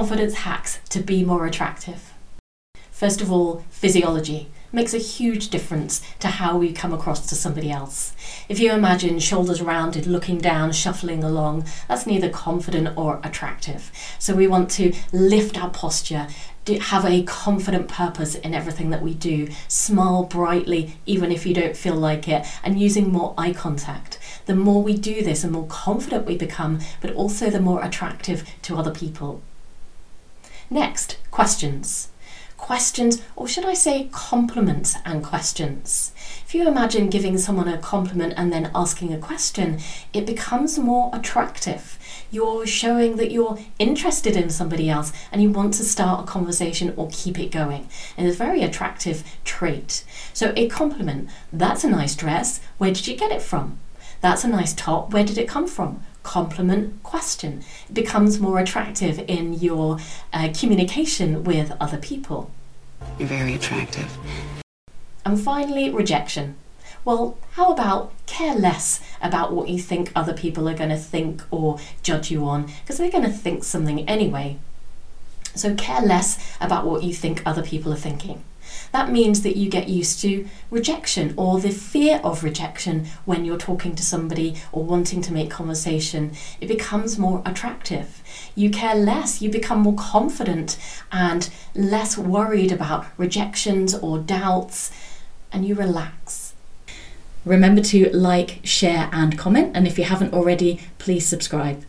Confidence hacks to be more attractive. First of all, physiology makes a huge difference to how we come across to somebody else. If you imagine shoulders rounded, looking down, shuffling along, that's neither confident or attractive. So we want to lift our posture, have a confident purpose in everything that we do, smile brightly even if you don't feel like it, and using more eye contact. The more we do this, the more confident we become, but also the more attractive to other people. Next, questions questions, or should I say compliments and questions. If you imagine giving someone a compliment and then asking a question, it becomes more attractive. You're showing that you're interested in somebody else and you want to start a conversation or keep it going. And it's a very attractive trait. So, a compliment that's a nice dress. Where did you get it from? That's a nice top. Where did it come from? Compliment question. It becomes more attractive in your uh, communication with other people. You're very attractive. And finally, rejection. Well, how about care less about what you think other people are going to think or judge you on, because they're going to think something anyway. So care less about what you think other people are thinking. That means that you get used to rejection or the fear of rejection when you're talking to somebody or wanting to make conversation. It becomes more attractive. You care less, you become more confident and less worried about rejections or doubts, and you relax. Remember to like, share, and comment, and if you haven't already, please subscribe.